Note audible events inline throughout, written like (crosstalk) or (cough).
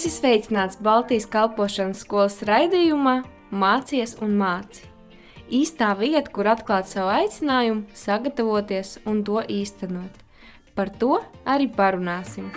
Esi sveicināts Baltijas kalpošanas skolas raidījumā Mācies un māci. Īstā vieta, kur atklāt savu aicinājumu, sagatavoties un to īstenot. Par to arī parunāsim.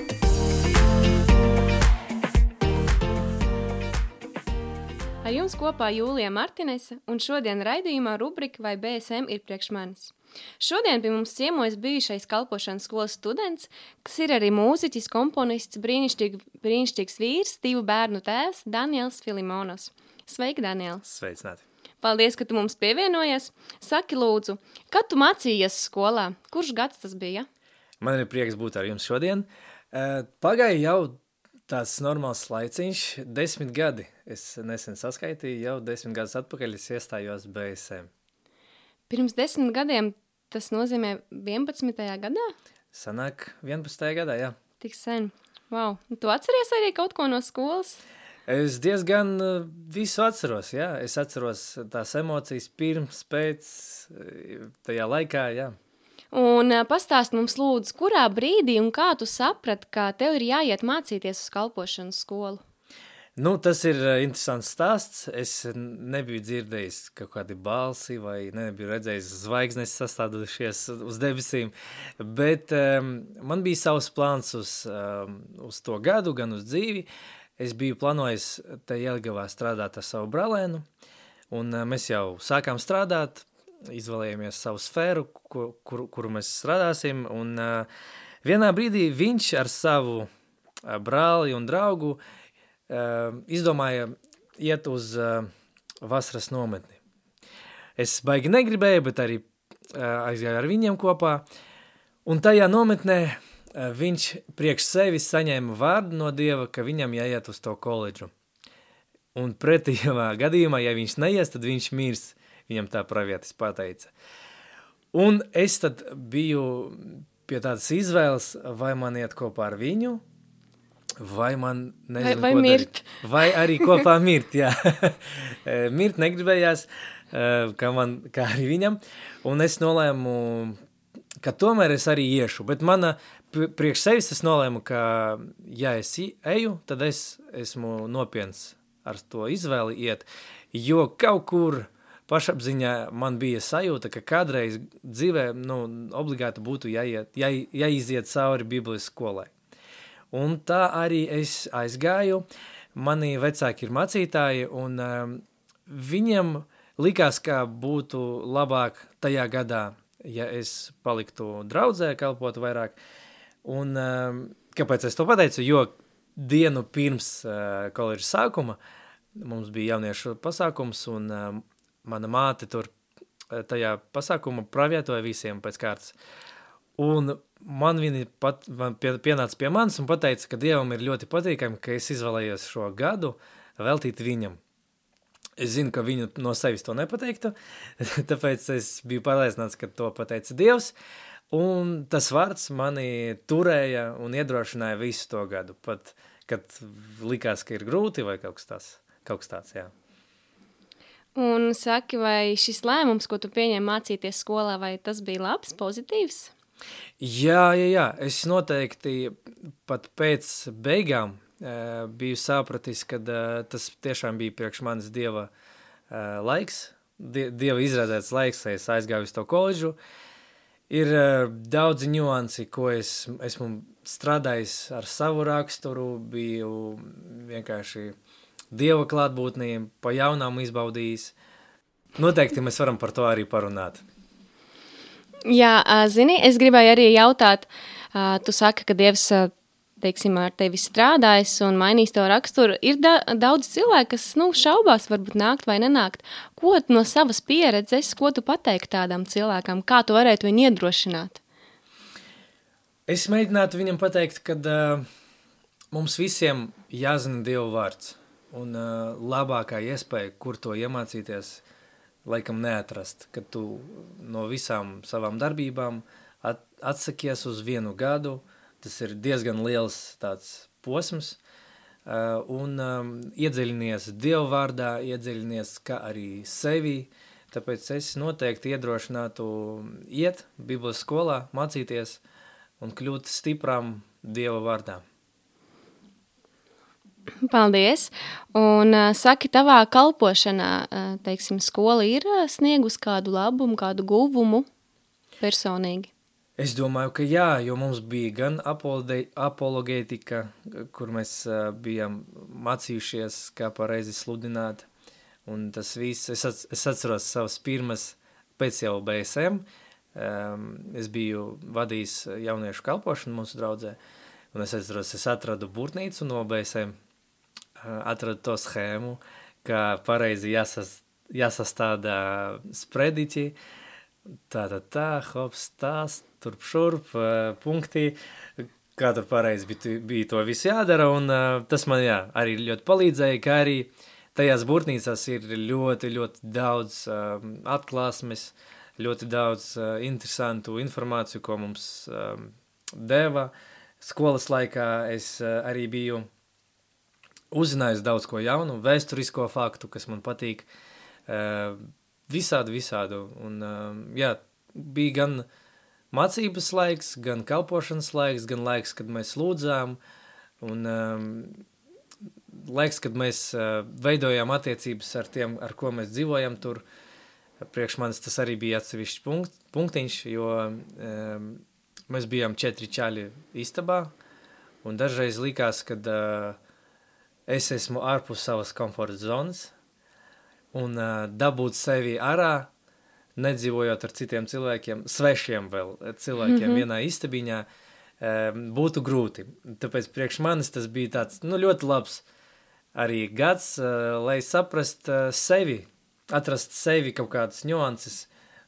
Ar jums kopā Jūlija Martinese un šodien raidījumā rubrika vai BSM ir priekš manis. Šodien pie mums ciemojas bijušais kalpošanas skolas students, kas ir arī mūziķis, komponists, brīnišķīg, brīnišķīgs vīrs, divu bērnu tēvs Daniels Filimonos. Sveiki, Daniels! Sveicināti! Paldies, ka tu mums pievienojies. Saki, lūdzu, kad tu mācījies skolā? Kurš gads tas bija? Man ir prieks būt ar jums šodien. Pagāja jau tāds normāls laiciņš, desmit gadi. Es nesen saskaitīju, jau desmit gadus atpakaļ es iestājos BSM. Pirms desmit gadiem Tas nozīmē 11. gadā? Sanāk 11. gadā, jā. Tik sen. Wow. Tu atceries arī kaut ko no skolas? Es diezgan uh, visu atceros, jā. Es atceros tās emocijas pirms, pēc, uh, tajā laikā, jā. Un uh, pastāst mums lūdzu, kurā brīdī un kā tu saprat, ka tev ir jāiet mācīties uz kalpošanas skolu? Nu, tas ir eh, interesants stāsts. Es nebiju dzirdējis kaut kādu balsi, vai nebiju redzējis zvaigznes sastādušies uz debesīm. Bet um, man bija savs plāns uz, um, uz to gadu, gan uz dzīvi. Es biju plānojis te Jelgavā strādāt ar savu brālēnu, un uh, mēs jau sākām strādāt, izvēlējāmies savu sfēru, kur, kur, kuru mēs strādāsim, un uh, vienā brīdī viņš ar savu brāli un draugu uh, izdomāja iet uz uh, vasaras nometni. Es baigi negribēju, bet arī uh, aizgāju ar viņiem kopā. Un tajā nometnē uh, viņš priekš sevis saņēma vārdu no Dieva, ka viņam jāiet uz to koledžu. Un pretījumā (laughs) gadījumā, ja viņš neies, tad viņš mirs, viņam tā pravietis pateica. Un es tad biju pie tādas izvēles, vai man iet kopā ar viņu, Vai man nezinu, vai, vai mirt. Darīt. Vai arī kopā mirt, jā. (laughs) Eh, mirt negribējās, eh, kā, man, kā arī viņam. Un es nolēmu, ka tomēr es arī iešu. Bet mana priekš sevis es nolēmu, ka ja es eju, tad es esmu nopiens ar to izvēli iet. Jo kaut kur pašapziņā man bija sajūta, ka kādreiz dzīvē nu, obligāti būtu jāiet, jā, jāiziet cauri Bībeles skolai. Un tā arī es aizgāju. Mani vecāki ir mācītāji, un um, viņiem likās, ka būtu labāk tajā gadā, ja es paliktu draudzē, kalpot vairāk. Un um, kāpēc es to pateicu? Jo dienu pirms uh, koledžas sākuma mums bija jauniešu pasākums, un uh, mana māte tur uh, tajā pasākuma pravietoja visiem pēc kārtas. Un man viņi pat, man pie, pienāca pie manis un pateica, ka Dievam ir ļoti patīkami, ka es izvēlējos šo gadu veltīt viņam. Es zinu, ka viņu no sevis to nepateiktu, (laughs) tāpēc es biju pārliecināts, ka to pateica Dievs, un tas vārds mani turēja un iedrošināja visu to gadu, pat kad likās, ka ir grūti vai kaut kas tāds, kaut kas tāds jā. Un saki, vai šis lēmums, ko tu pieņem mācīties skolā, vai tas bija labs, pozitīvs? Jā, jā, jā. Es noteikti pat pēc beigām uh, biju sapratis, ka uh, tas tiešām bija priekš manis dieva uh, laiks, die, dieva izrādēts laiks, lai es aizgāju uz to koledžu. Ir uh, daudzi niansi, ko es esmu strādājis ar savu raksturu, biju vienkārši dieva klātbūtnī, pa jaunām izbaudījis. Noteikti mēs varam par to arī parunāt. Jā, zini, es gribēju arī jautāt, tu saki, ka Dievs teiksim, ar tevi strādājis un mainījis to raksturu. Ir da daudz cilvēku, kas nu, šaubās, varbūt nākt vai nenākt. Ko no savas pieredzes, ko tu pateiktu tādam cilvēkam, kā tu varētu viņu iedrošināt? Es mēģinātu viņam pateikt, ka uh, mums visiem jāzina Dieva vārds. Un uh, labākā iespēja, kur to iemācīties, laikam neatrast, ka tu no visām savām darbībām at, atsakies uz vienu gadu, tas ir diezgan liels tāds posms, uh, un um, iedziļinies Dievu vārdā, iedziļinies kā arī sevi, tāpēc es noteikti iedrošinātu iet Bībeles skolā, mācīties un kļūt stiprām Dieva vārdā. Paldies! Un uh, saki, tavā kalpošanā, uh, teiksim, skola ir sniegus kādu labumu, kādu guvumu personīgi? Es domāju, ka jā, jo mums bija gan apologētika, kur mēs uh, bijām mācījušies, kā pareizi sludināt, un tas viss, es, es atceros savas pirmas pēc jau BSM, um, es biju vadījis jauniešu kalpošanu mūsu draudzē, un es atceros, es atradu burtnīcu no BSM, atradu to schēmu, kā pareizi jāsas, jāsastāda sprediķi, tā, tā, tā, hops, tās, turp šurp, punktī, kā tur pareizi bija, bija to visu jādara, un tas man, jā, arī ļoti palīdzēja, kā arī tajās burtnīcās ir ļoti, ļoti daudz atklāsmes, ļoti daudz interesantu informāciju, ko mums deva. Skolas laikā es arī biju uzzinājis daudz ko jaunu, vēsturisko faktu, kas man patīk, visādu, visādu, un jā, bija gan mācības laiks, gan kalpošanas laiks, gan laiks, kad mēs lūdzām, un um, laiks, kad mēs veidojām attiecības ar tiem, ar ko mēs dzīvojam tur. Priekš manis tas arī bija atsevišķs punkt, punktiņš, jo um, mēs bijām četri čaļi istabā, un dažreiz likās, kad uh, es esmu ārpus savas komforta zonas, un uh, dabūt sevi ārā nedzīvojot ar citiem cilvēkiem, svešiem vēl cilvēkiem mm -hmm. vienā istabiņā, būtu grūti. Tāpēc priekš manis tas bija tāds, nu, ļoti labs arī gads, lai saprast sevi, atrast sevi kaut kādas nianses,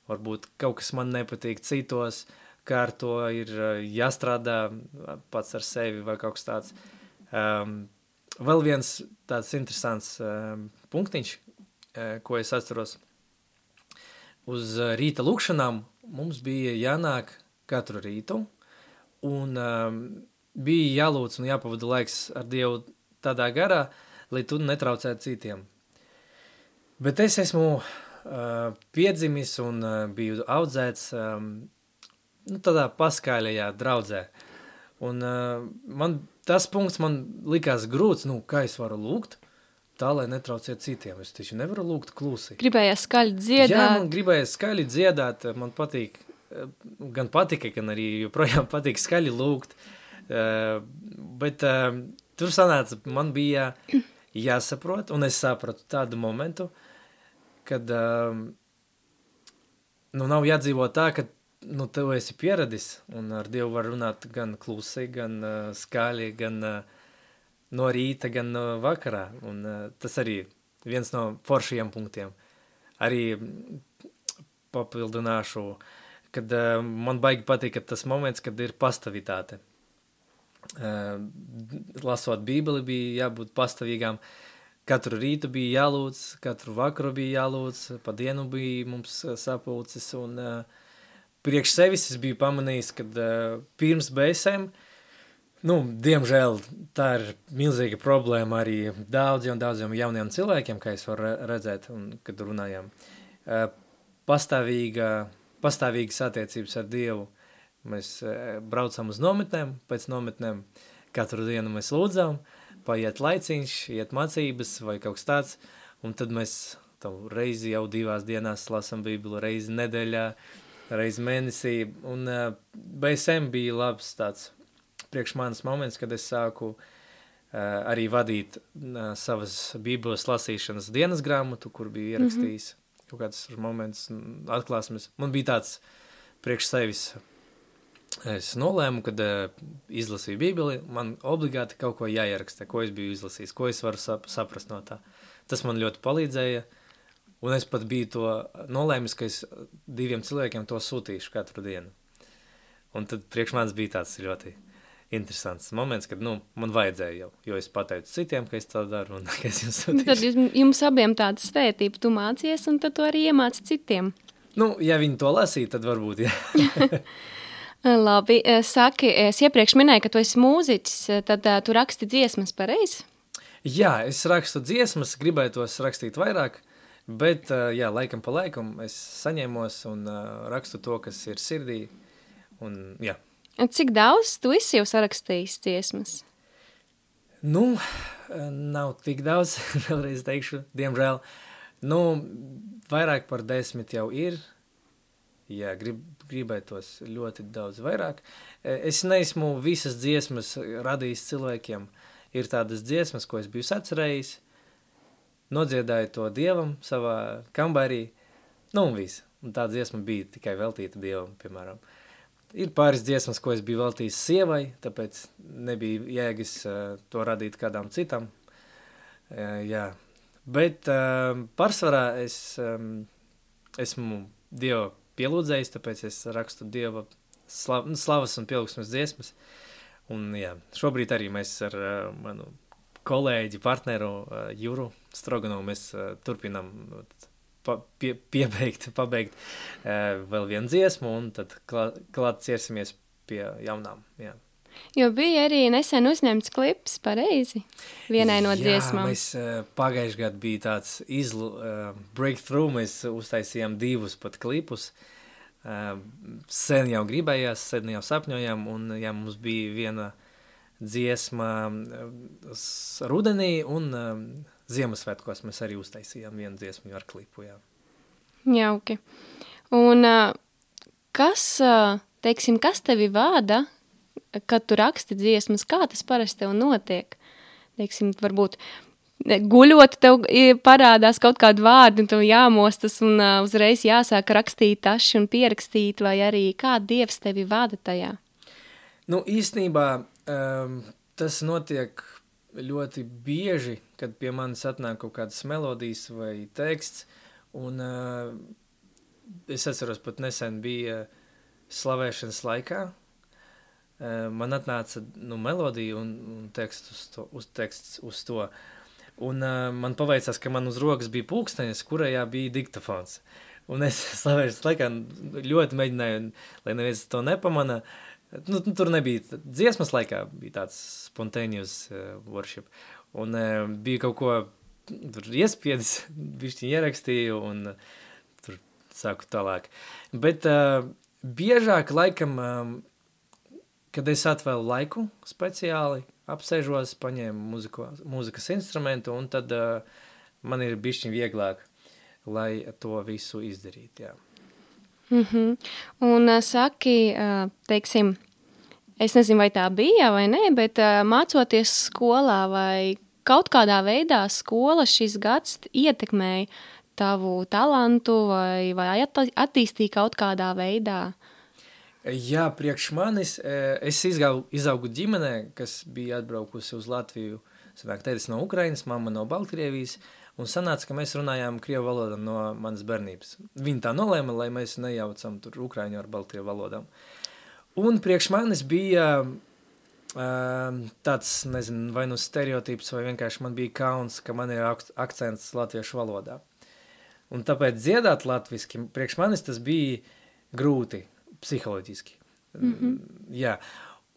varbūt kaut kas man nepatīk citos, kā ar to ir jāstrādā pats ar sevi vai kaut kas tāds. Um, vēl viens tāds interesants um, punktiņš, uh, ko es atceros – uz eh, rīta lūkšanām mums bija jānāk katru rītu, un um, bija jālūdz un jāpavada laiks ar Dievu tādā garā, lai tu netraucētu citiem. Bet es esmu uh, piedzimis un uh, biju audzēts um, nu, tādā paskaļajā draudzē. Un uh, man tas punkts man likās grūts, nu, kā es varu lūgt, tā, lai netrauciet citiem. Es taču nevaru lūgt klusi. Gribējās skaļi dziedāt. Jā, man gribējās skaļi dziedāt, man patīk, gan patika, gan arī joprojām (laughs) patīk skaļi lūgt, uh, bet uh, tur sanāca, man bija jāsaprot, un es sapratu tādu momentu, kad uh, nu nav jādzīvo tā, ka nu, tu esi pieradis, un ar Dievu var runāt gan klusi, gan uh, skaļi, gan uh, no rīta, gan no vakarā. Un, uh, tas arī viens no foršajiem punktiem. Arī papildināšu, kad uh, man baigi patīk tas moments, kad ir pastavitāte. Uh, lasot bībeli bija jābūt pastāvīgām. Katru rītu bija jālūdz, katru vakaru bija jālūdz, pa dienu bija mums sapulces, un uh, priekš sevis es biju pamanījis, kad uh, pirms uh, Nu, diemžēl tā ir milzīga problēma arī daudziem, daudziem jauniem cilvēkiem, kā es varu redzēt, un, kad runājam. Pastāvīga, pastāvīgas attiecības ar Dievu. Mēs braucam uz nometnēm, pēc nometnēm katru dienu mēs lūdzam, paiet laiciņš, iet mācības vai kaut kas tāds, un tad mēs reizi jau divās dienās lasam Bībelu, reizi nedēļā, reizi mēnesī, un BSM bija labs tāds priekš manis moments, kad es sāku uh, arī vadīt uh, savas bībeles lasīšanas dienas grāmatu, kur bija ierakstījis mm -hmm. kaut kāds moments, atklāsmes. Man bija tāds priekš sevis, es nolēmu, kad uh, izlasīju bībeli, man obligāti kaut ko jāieraksta, ko es biju izlasījis, ko es varu sap saprast no tā. Tas man ļoti palīdzēja, un es pat biju to nolēmis, ka es diviem cilvēkiem to sūtīšu katru dienu. Un tad priekš manis bija tāds ļoti interesants moments, kad nu, man vajadzēja jau, jo es pateicu citiem, ka es tā daru un (laughs) ka es jums sūtīšu. Tad jums, jums abiem tāda svētība, tu mācies un tad tu arī iemāci citiem. Nu, ja viņi to lasīja, tad varbūt, jā. (laughs) Labi, eh, saki, es iepriekš minēju, ka tu esi mūziķis, eh, tad uh, tu raksti dziesmas pareizi? Jā, es rakstu dziesmas, gribētos rakstīt vairāk, bet, jā, laikam pa laikam es saņēmos un rakstu to, kas ir sirdī, un jā. Cik daudz tu esi jau sarakstījis dziesmas? Nu, nav tik daudz, (laughs) vēlreiz teikšu, diemžēl. Nu, vairāk par desmit jau ir. Jā, grib, gribētos ļoti daudz vairāk. Es neesmu visas dziesmas radījis cilvēkiem. Ir tādas dziesmas, ko es biju atcerējis, nodziedāju to dievam savā kambarī, nu un viss. Un tā dziesma bija tikai veltīta dievam, piemēram. Ir pāris dziesmas, ko es biju veltījis sievai, tāpēc nebija jēgas uh, to radīt kādām citam. Uh, jā, bet uh, pārsvarā es um, esmu Dieva pielūdzējis, tāpēc es rakstu Dieva slav, nu, slavas un pielūgsmes dziesmas. Un jā, šobrīd arī mēs ar uh, manu kolēģi, partneru uh, Juru Stroganovu mēs uh, turpinam uh, pa, pie, piebeigt, (laughs) pabeigt uh, vēl vienu dziesmu, un tad klāt, klāt ķersimies pie jaunām. Jā. Jo bija arī nesen uzņemts klips pareizi vienai no Jā, dziesmām. mēs uh, pagājuši gadu bija tāds izlu, uh, breakthrough, mēs uztaisījām divus pat klipus. Uh, sen jau gribējās, sen jau sapņojām, un jā, mums bija viena dziesma uh, rudenī, un uh, Ziemassvētkos mēs arī uztaisījām vienu dziesmu ar klipu. Jā. Jauki. Un kas, teiksim, kas tevi vāda, kad tu raksti dziesmas, kā tas parasti tev notiek? Teiksim, varbūt guļot, tev parādās kaut kādi vārdi, un tev jāmostas un uh, uzreiz jāsāk rakstīt taši un pierakstīt, vai arī kā Dievs tevi vada tajā? Nu, īstenībā um, tas notiek ļoti bieži, kad pie manis atnāk kaut kādas melodijas vai teksts, un uh, es atceros pat nesen bija slavēšanas laikā, uh, man atnāca nu, melodija un, un teksts uz to, uz teksts uz to. Un uh, man paveicās, ka man uz rokas bija pulkstenis, kurajā bija diktafons. Un es (laughs) slavēšanas laikā ļoti mēģināju, lai neviens to nepamana, uh, Nu, nu, tur nebija dziesmas laikā, bija tāds spontaneous uh, worship. Un uh, bija kaut ko iespiedis, (laughs) bišķiņ ierakstīju un uh, tur sāku tālāk. Bet uh, biežāk laikam, um, kad es atvēlu laiku speciāli, apsēžos, paņēmu muziko, mūzikas instrumentu un tad uh, man ir bišķiņ vieglāk, lai to visu izdarītu, jā. Mm -hmm. Un uh, saki, uh, teiksim, es nezinu, vai tā bija vai nē, bet uh, mācoties skolā vai kaut kādā veidā skola šis gads ietekmēja tavu talantu vai, vai attīstīja kaut kādā veidā? Jā, priekš manis, es izgau, izaugu ģimenē, kas bija atbraukusi uz Latviju, sanāk, tētis no Ukrainas, mamma no Baltkrievijas, uh, Un sanāca, ka mēs runājām krievu valodā no manas bērnības. Viņi tā nolēma, lai mēs nejaucam tur ukraiņu ar baltkrievu valodām. Un priekš manis bija uh, tāds, nezinu, vai nu stereotips, vai vienkārši man bija kauns, ka man ir akcents latviešu valodā. Un tāpēc dziedāt latviski, priekš manis tas bija grūti, psiholoģiski. Mm -hmm. Jā,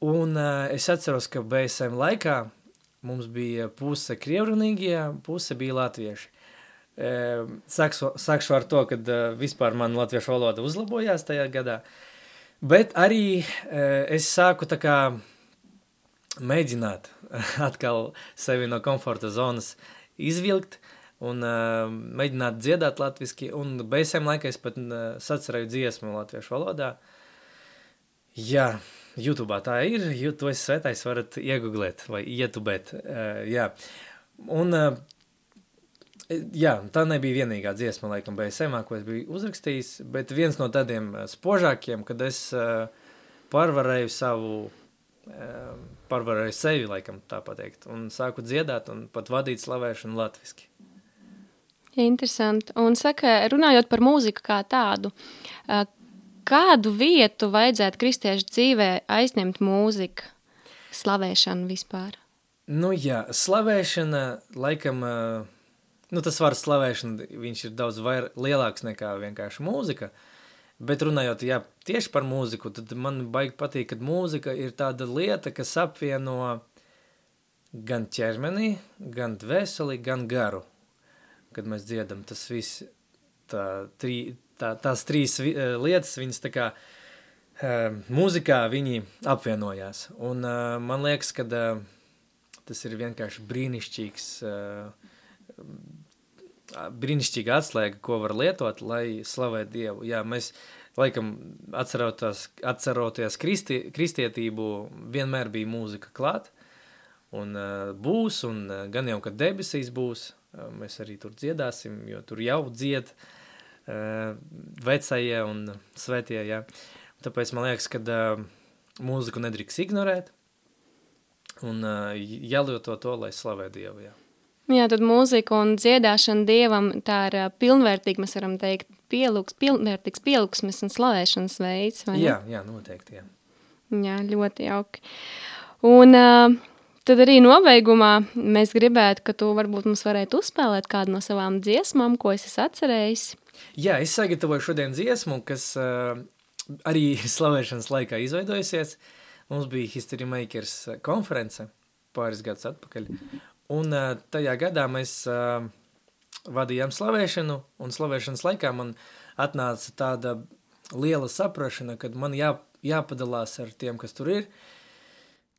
un uh, es atceros, ka BSM laikā Mums bija puse krievrunīgie, puse bija latvieši. E, Sākšu, sākšu ar to, ka e, vispār man latviešu valoda uzlabojās tajā gadā, bet arī e, es sāku tā kā mēģināt (laughs) atkal sevi no komforta zonas izvilkt un mēģināt dziedāt latviski, un beigsim laikā es pat sacerēju dziesmu latviešu valodā. Jā, YouTube tā ir, es svētais varat iegooglēt vai ietubēt, uh, jā. Un, uh, jā, tā nebija vienīgā dziesma, laikam, BSM, ko es biju uzrakstījis, bet viens no tādiem spožākiem, kad es uh, pārvarēju savu, uh, pārvarēju sevi, laikam, tā pateikt, un sāku dziedāt un pat vadīt slavēšanu latviski. Interesanti. Un saka, runājot par mūziku kā tādu, kādu vietu vajadzētu kristiešu dzīvē aizņemt mūzika, slavēšana vispār? Nu jā, slavēšana laikam, nu tas vārds slavēšana, viņš ir daudz vair, lielāks nekā vienkārši mūzika, bet runājot, jā, tieši par mūziku, tad man baigi patīk, kad mūzika ir tāda lieta, kas apvieno gan ķermeni, gan dvēseli, gan garu. Kad mēs dziedam, tas viss tā, trī, tā, tās trīs uh, lietas, viņas tā kā uh, mūzikā viņi apvienojās. Un uh, man liekas, ka uh, tas ir vienkārši brīnišķīgs, brīnišķīga atslēga, ko var lietot, lai slavētu Dievu. Jā, mēs, laikam, atceroties, atceroties kristi, kristietību, vienmēr bija mūzika klāt, un būs, un gan jau, kad debesīs būs, mēs arī tur dziedāsim, jo tur jau dzied vecajie un svētie, jā. Tāpēc man liekas, ka mūziku nedrīkst ignorēt, un uh, jālieto to, lai slavē Dievu. Jā. jā, tad mūzika un dziedāšana Dievam tā ir uh, pilnvērtīgi, mēs varam teikt, pielūks, pilnvērtīgs pielūksmes un slavēšanas veids? Jā, jā, noteikti, jā. Jā, ļoti jauki. Un uh, tad arī nobeigumā mēs gribētu, ka tu varbūt mums varētu uzspēlēt kādu no savām dziesmām, ko es esmu atcerējis. Jā, es sagatavoju šodien dziesmu, kas uh, arī (laughs) slavēšanas laikā izveidojusies. Mums bija History Makers eh, konference pāris gadus atpakaļ, un uh, tajā gadā mēs uh, vadījām slavēšanu, un slavēšanas laikā man atnāca tāda liela saprašana, kad man jā, jāpadalās ar tiem, kas tur ir,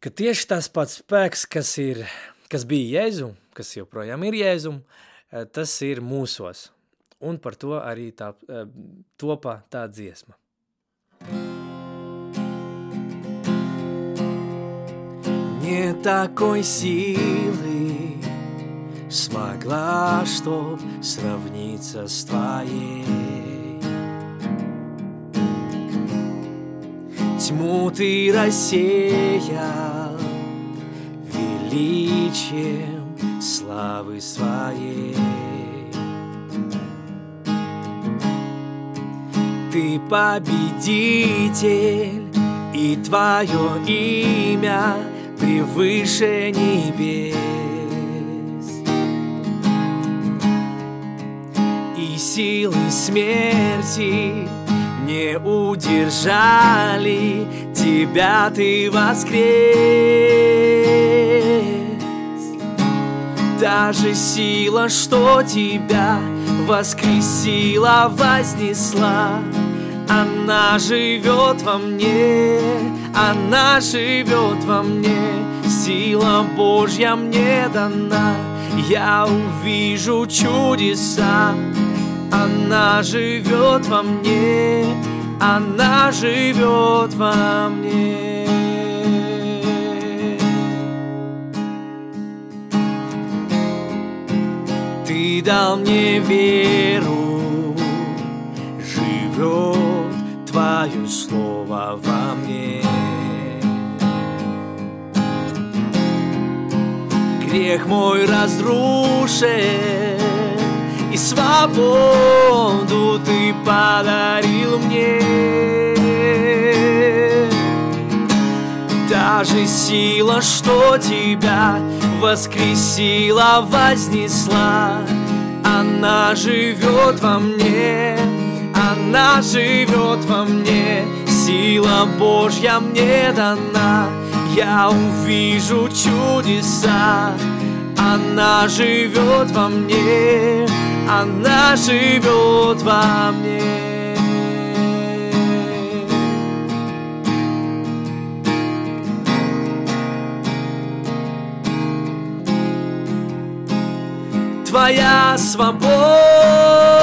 ka tieši tas pats spēks, kas, ir, kas bija Jēzu, kas joprojām ir Jēzum, tas ir mūsos. Un par to arī tā, topa tā dziesma. нет такой силы, смогла, чтоб сравниться с твоей. Тьму ты рассеял величием славы своей. Ты победитель, и твое имя — превыше небес. И силы смерти не удержали тебя, ты воскрес. Даже сила, что тебя воскресила, вознесла, она живет во мне, она живет во мне, сила Божья мне дана, я увижу чудеса. Она живет во мне, она живет во мне. Ты дал мне веру, слово во мне. Грех мой разрушен, и свободу Ты подарил мне. Даже сила, что Тебя воскресила, вознесла, она живет во мне она живет во мне, сила Божья мне дана, я увижу чудеса. Она живет во мне, она живет во мне. Твоя свобода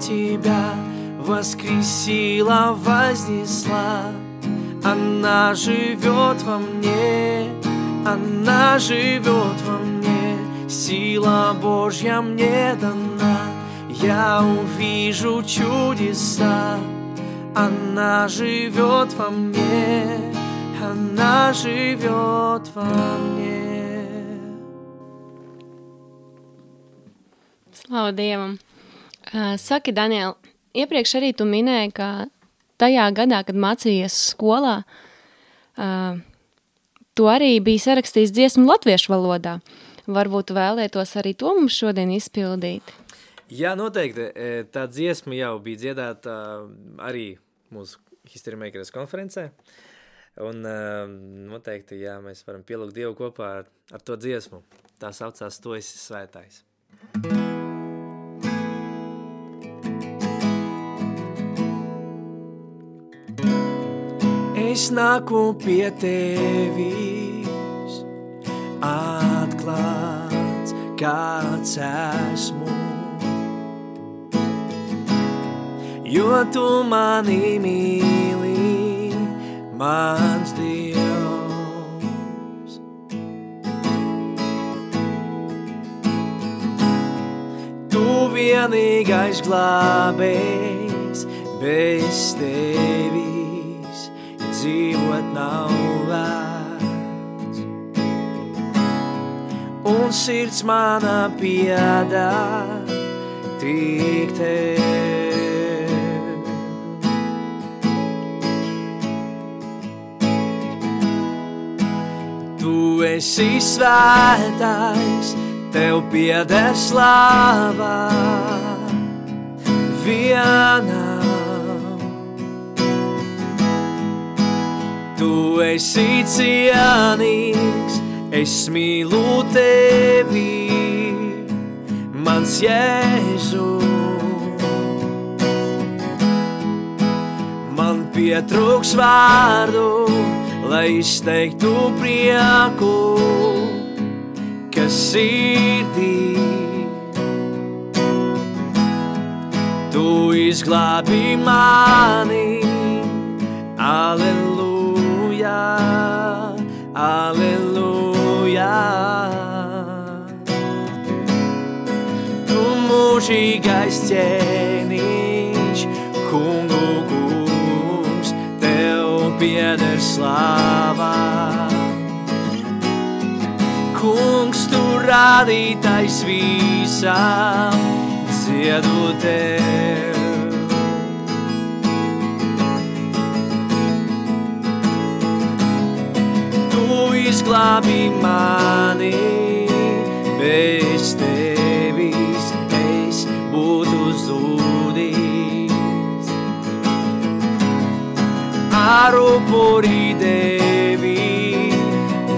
тебя воскресила, вознесла, она живет во мне, она живет во мне, сила Божья мне дана я увижу чудеса. она живет во мне, она живет во мне. Slavu Dievam! Saki, Daniel, iepriekš arī tu minēji, ka tajā gadā, kad mācījies skolā, tu arī biji sarakstījis dziesmu latviešu valodā. Varbūt vēlētos arī to mums šodien izpildīt. Jā, noteikti. Tā dziesma jau bija dziedāta arī mūsu History Makers konferencē. Un noteikti, jā, mēs varam pielūgt Dievu kopā ar, ar to dziesmu. Tā saucās Tu esi svētājs. Es nāku pie tevis, atklāts, kāds esmu. Jo tu mani mīli, mans Dievs. Tu vienīgais glābējs, bez tevis dzīvot nav vērts. Un sirds mana piedāvā tik tev. Tu esi svētais, tev pieder slāvā vienam. Tu esi cienīgs, es mīlu tevi, mans Jēzu. Man pietrūks vārdu, lai izteiktu prieku, kas sirdī. Tu izglābi mani, aleluja, aleluja. Tu mūžīgais ķēniņš, kungu kungs, tev pieder slāvā. Kungs, tu rādītais visam, dziedu tev. Izglābi mani, bez tevis es būtu zudis. Ar upuri devi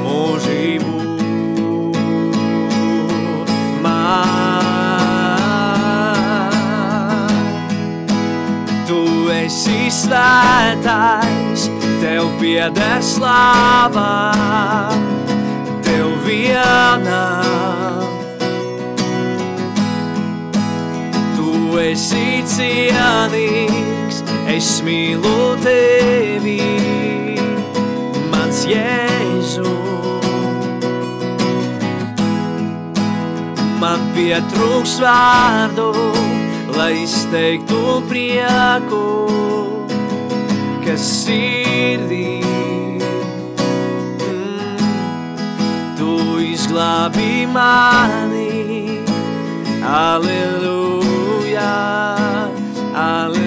mūžību man. Tu esi svētais, tev pieder slāvā, tev vienam. Tu esi cienīgs, es mīlu tevi, mans Jēzu. Man pietrūks vārdu, lai izteiktu prieku, kas sirdī. Mm, tu izglābi mani, aleluja, aleluja.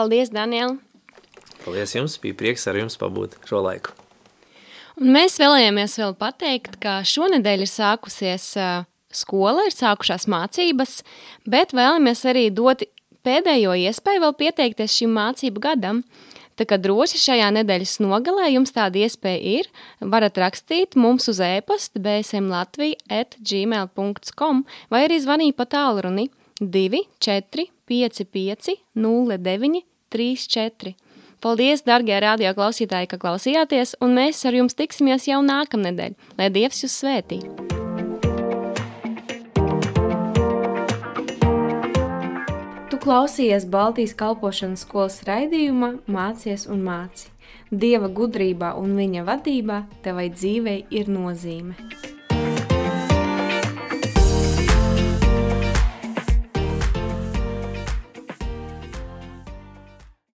Paldies, Daniel. Paldies jums, bija prieks ar jums pabūt šo laiku. Un mēs vēlējāmies vēl pateikt, ka šonedēļ ir sākusies skola, ir sākušās mācības, bet vēlamies arī dot pēdējo iespēju vēl pieteikties šim mācību gadam. Tā kā droši šajā nedēļas nogalē jums tāda iespēja ir, varat rakstīt mums uz e-pasta bsmlatvija.gmail.com vai arī zvanīt pa tālruni 2 4 5 5 0 9 3 4. Paldies, darbie radio klausītāji, ka klausījāties, un mēs ar jums tiksimies jau nākamnedēļ. Lai Dievs jūs svētī! Tu klausījies Baltijas kalpošanas skolas raidījumā Mācies un māci. Dieva gudrībā un viņa vadībā tevai dzīvei ir nozīme.